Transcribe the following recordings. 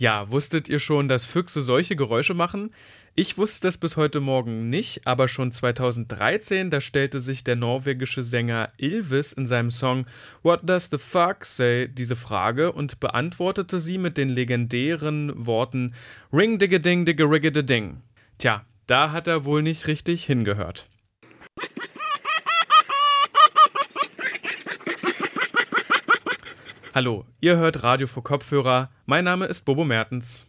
Ja, wusstet ihr schon, dass Füchse solche Geräusche machen? Ich wusste das bis heute Morgen nicht, aber schon 2013, da stellte sich der norwegische Sänger Ilvis in seinem Song What Does the Fuck Say diese Frage und beantwortete sie mit den legendären Worten Ring digga ding digga rigga ding. Tja, da hat er wohl nicht richtig hingehört. Hallo, ihr hört Radio für Kopfhörer. Mein Name ist Bobo Mertens.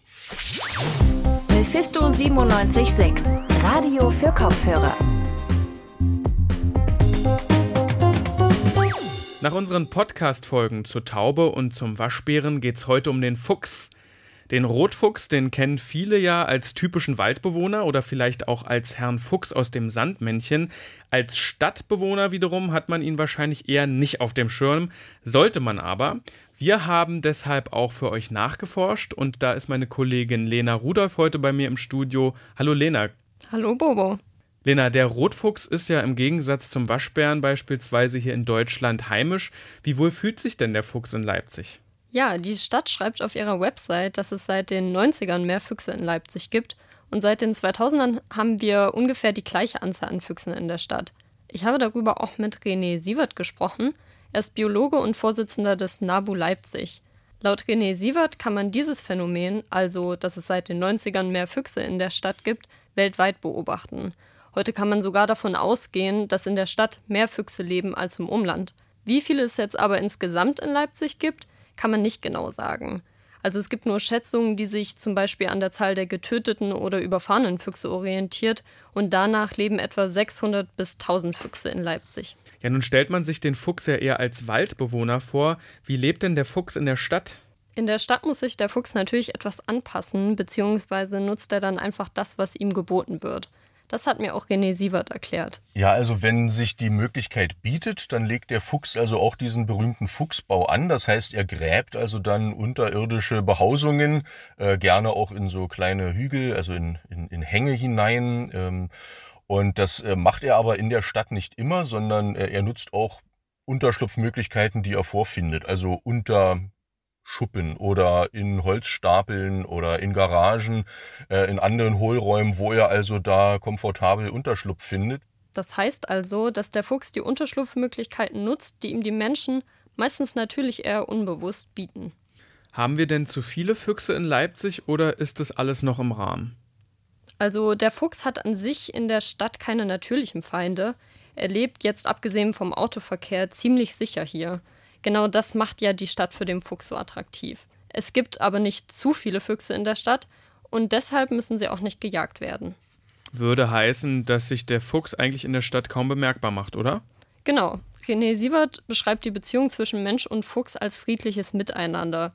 Mephisto 976, Radio für Kopfhörer. Nach unseren Podcast-Folgen zur Taube und zum Waschbären geht's heute um den Fuchs. Den Rotfuchs, den kennen viele ja als typischen Waldbewohner oder vielleicht auch als Herrn Fuchs aus dem Sandmännchen. Als Stadtbewohner wiederum hat man ihn wahrscheinlich eher nicht auf dem Schirm, sollte man aber. Wir haben deshalb auch für euch nachgeforscht und da ist meine Kollegin Lena Rudolph heute bei mir im Studio. Hallo Lena. Hallo Bobo. Lena, der Rotfuchs ist ja im Gegensatz zum Waschbären beispielsweise hier in Deutschland heimisch. Wie wohl fühlt sich denn der Fuchs in Leipzig? Ja, die Stadt schreibt auf ihrer Website, dass es seit den 90ern mehr Füchse in Leipzig gibt und seit den 2000ern haben wir ungefähr die gleiche Anzahl an Füchsen in der Stadt. Ich habe darüber auch mit René Sievert gesprochen. Er ist Biologe und Vorsitzender des NABU Leipzig. Laut René Sievert kann man dieses Phänomen, also dass es seit den 90ern mehr Füchse in der Stadt gibt, weltweit beobachten. Heute kann man sogar davon ausgehen, dass in der Stadt mehr Füchse leben als im Umland. Wie viele es jetzt aber insgesamt in Leipzig gibt, kann man nicht genau sagen. Also es gibt nur Schätzungen, die sich zum Beispiel an der Zahl der getöteten oder überfahrenen Füchse orientiert und danach leben etwa 600 bis 1000 Füchse in Leipzig. Ja, nun stellt man sich den Fuchs ja eher als Waldbewohner vor. Wie lebt denn der Fuchs in der Stadt? In der Stadt muss sich der Fuchs natürlich etwas anpassen, beziehungsweise nutzt er dann einfach das, was ihm geboten wird. Das hat mir auch René Sievert erklärt. Ja, also wenn sich die Möglichkeit bietet, dann legt der Fuchs also auch diesen berühmten Fuchsbau an. Das heißt, er gräbt also dann unterirdische Behausungen, äh, gerne auch in so kleine Hügel, also in, in, in Hänge hinein. Ähm, und das äh, macht er aber in der Stadt nicht immer, sondern äh, er nutzt auch Unterschlupfmöglichkeiten, die er vorfindet. Also unter Schuppen oder in Holzstapeln oder in Garagen, äh, in anderen Hohlräumen, wo er also da komfortabel Unterschlupf findet. Das heißt also, dass der Fuchs die Unterschlupfmöglichkeiten nutzt, die ihm die Menschen meistens natürlich eher unbewusst bieten. Haben wir denn zu viele Füchse in Leipzig oder ist das alles noch im Rahmen? Also der Fuchs hat an sich in der Stadt keine natürlichen Feinde. Er lebt jetzt abgesehen vom Autoverkehr ziemlich sicher hier. Genau das macht ja die Stadt für den Fuchs so attraktiv. Es gibt aber nicht zu viele Füchse in der Stadt und deshalb müssen sie auch nicht gejagt werden. Würde heißen, dass sich der Fuchs eigentlich in der Stadt kaum bemerkbar macht, oder? Genau. René Sievert beschreibt die Beziehung zwischen Mensch und Fuchs als friedliches Miteinander.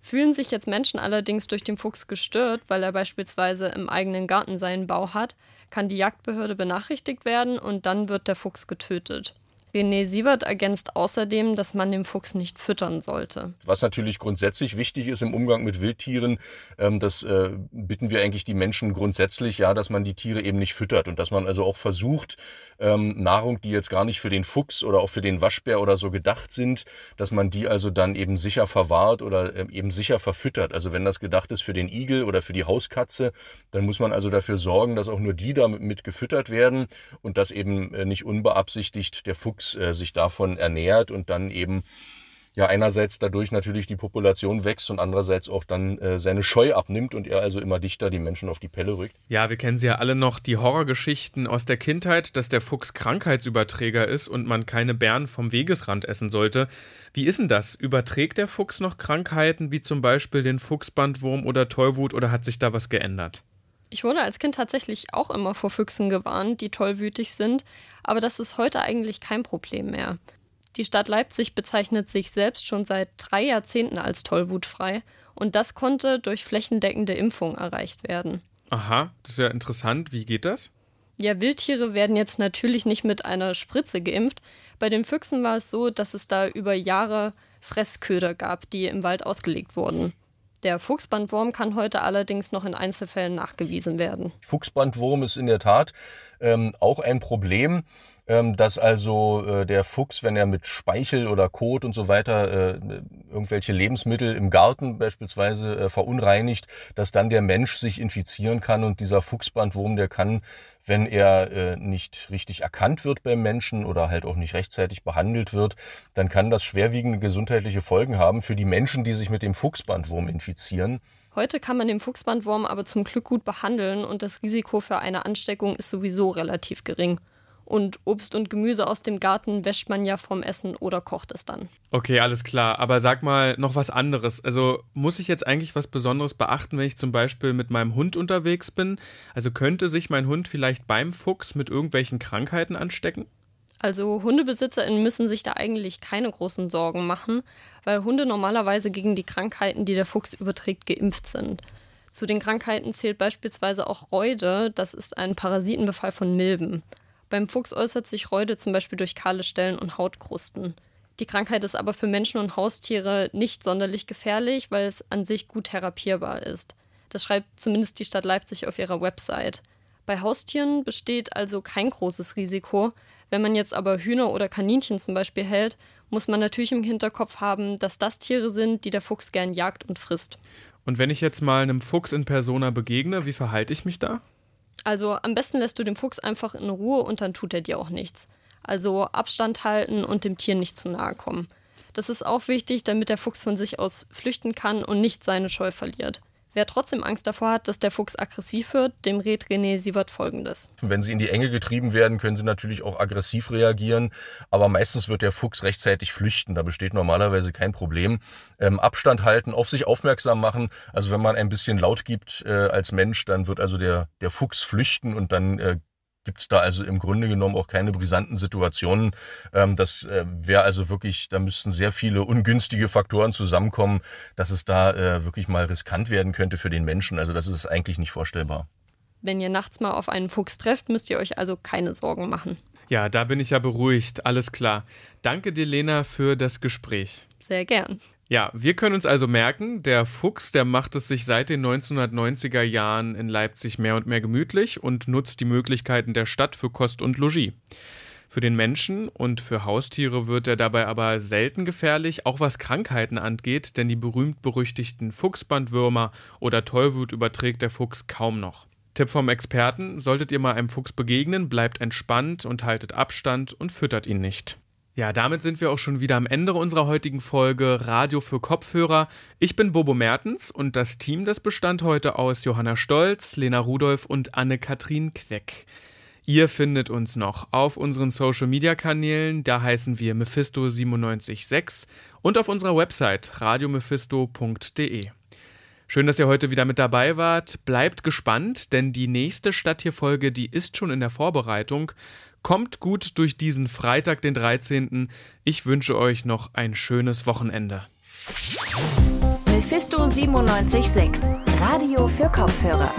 Fühlen sich jetzt Menschen allerdings durch den Fuchs gestört, weil er beispielsweise im eigenen Garten seinen Bau hat, kann die Jagdbehörde benachrichtigt werden und dann wird der Fuchs getötet. René Sievert ergänzt außerdem, dass man den Fuchs nicht füttern sollte. Was natürlich grundsätzlich wichtig ist im Umgang mit Wildtieren, ähm, das äh, bitten wir eigentlich die Menschen grundsätzlich, ja, dass man die Tiere eben nicht füttert und dass man also auch versucht, ähm, Nahrung, die jetzt gar nicht für den Fuchs oder auch für den Waschbär oder so gedacht sind, dass man die also dann eben sicher verwahrt oder ähm, eben sicher verfüttert. Also wenn das gedacht ist für den Igel oder für die Hauskatze, dann muss man also dafür sorgen, dass auch nur die damit mit gefüttert werden und dass eben äh, nicht unbeabsichtigt der Fuchs äh, sich davon ernährt und dann eben ja einerseits dadurch natürlich die Population wächst und andererseits auch dann äh, seine Scheu abnimmt und er also immer dichter die Menschen auf die Pelle rückt. Ja, wir kennen sie ja alle noch, die Horrorgeschichten aus der Kindheit, dass der Fuchs Krankheitsüberträger ist und man keine Bären vom Wegesrand essen sollte. Wie ist denn das? Überträgt der Fuchs noch Krankheiten wie zum Beispiel den Fuchsbandwurm oder Tollwut oder hat sich da was geändert? Ich wurde als Kind tatsächlich auch immer vor Füchsen gewarnt, die tollwütig sind, aber das ist heute eigentlich kein Problem mehr. Die Stadt Leipzig bezeichnet sich selbst schon seit drei Jahrzehnten als tollwutfrei und das konnte durch flächendeckende Impfung erreicht werden. Aha, das ist ja interessant. Wie geht das? Ja, Wildtiere werden jetzt natürlich nicht mit einer Spritze geimpft. Bei den Füchsen war es so, dass es da über Jahre Fressköder gab, die im Wald ausgelegt wurden. Der Fuchsbandwurm kann heute allerdings noch in Einzelfällen nachgewiesen werden. Fuchsbandwurm ist in der Tat ähm, auch ein Problem dass also äh, der Fuchs, wenn er mit Speichel oder Kot und so weiter äh, irgendwelche Lebensmittel im Garten beispielsweise äh, verunreinigt, dass dann der Mensch sich infizieren kann und dieser Fuchsbandwurm, der kann, wenn er nicht richtig erkannt wird beim Menschen oder halt auch nicht rechtzeitig behandelt wird, dann kann das schwerwiegende gesundheitliche Folgen haben für die Menschen, die sich mit dem Fuchsbandwurm infizieren. Heute kann man den Fuchsbandwurm aber zum Glück gut behandeln und das Risiko für eine Ansteckung ist sowieso relativ gering. Und Obst und Gemüse aus dem Garten wäscht man ja vom Essen oder kocht es dann. Okay, alles klar. Aber sag mal noch was anderes. Also muss ich jetzt eigentlich was Besonderes beachten, wenn ich zum Beispiel mit meinem Hund unterwegs bin? Also könnte sich mein Hund vielleicht beim Fuchs mit irgendwelchen Krankheiten anstecken? Also HundebesitzerInnen müssen sich da eigentlich keine großen Sorgen machen, weil Hunde normalerweise gegen die Krankheiten, die der Fuchs überträgt, geimpft sind. Zu den Krankheiten zählt beispielsweise auch Reude, das ist ein Parasitenbefall von Milben. Beim Fuchs äußert sich Reude zum Beispiel durch kahle Stellen und Hautkrusten. Die Krankheit ist aber für Menschen und Haustiere nicht sonderlich gefährlich, weil es an sich gut therapierbar ist. Das schreibt zumindest die Stadt Leipzig auf ihrer Website. Bei Haustieren besteht also kein großes Risiko. Wenn man jetzt aber Hühner oder Kaninchen zum Beispiel hält, muss man natürlich im Hinterkopf haben, dass das Tiere sind, die der Fuchs gern jagt und frisst. Und wenn ich jetzt mal einem Fuchs in Persona begegne, wie verhalte ich mich da? Also am besten lässt du den Fuchs einfach in Ruhe und dann tut er dir auch nichts. Also Abstand halten und dem Tier nicht zu nahe kommen. Das ist auch wichtig, damit der Fuchs von sich aus flüchten kann und nicht seine Scheu verliert. Wer trotzdem Angst davor hat, dass der Fuchs aggressiv wird, dem rät René Sievert folgendes. Wenn sie in die Enge getrieben werden, können sie natürlich auch aggressiv reagieren, aber meistens wird der Fuchs rechtzeitig flüchten. Da besteht normalerweise kein Problem. Ähm, Abstand halten, auf sich aufmerksam machen. Also wenn man ein bisschen laut gibt äh, als Mensch, dann wird also der, der Fuchs flüchten und dann äh, gibt es da also im Grunde genommen auch keine brisanten Situationen. Ähm, das äh, wäre also wirklich, da müssten sehr viele ungünstige Faktoren zusammenkommen, dass es da äh, wirklich mal riskant werden könnte für den Menschen. Also das ist eigentlich nicht vorstellbar. Wenn ihr nachts mal auf einen Fuchs trefft, müsst ihr euch also keine Sorgen machen. Ja, da bin ich ja beruhigt. Alles klar. Danke dir, Lena, für das Gespräch. Sehr gern. Ja, wir können uns also merken, der Fuchs, der macht es sich seit den 1990er Jahren in Leipzig mehr und mehr gemütlich und nutzt die Möglichkeiten der Stadt für Kost und Logis. Für den Menschen und für Haustiere wird er dabei aber selten gefährlich, auch was Krankheiten angeht, denn die berühmt-berüchtigten Fuchsbandwürmer oder Tollwut überträgt der Fuchs kaum noch. Tipp vom Experten: Solltet ihr mal einem Fuchs begegnen, bleibt entspannt und haltet Abstand und füttert ihn nicht. Ja, damit sind wir auch schon wieder am Ende unserer heutigen Folge Radio für Kopfhörer. Ich bin Bobo Mertens und das Team, das bestand heute aus Johanna Stolz, Lena Rudolph und Anne-Kathrin Queck. Ihr findet uns noch auf unseren Social Media Kanälen, da heißen wir Mephisto976 und auf unserer Website radiomephisto.de. Schön, dass ihr heute wieder mit dabei wart. Bleibt gespannt, denn die nächste Stadttierfolge, die ist schon in der Vorbereitung. Kommt gut durch diesen Freitag, den 13. Ich wünsche euch noch ein schönes Wochenende. Mephisto 976, Radio für Kopfhörer.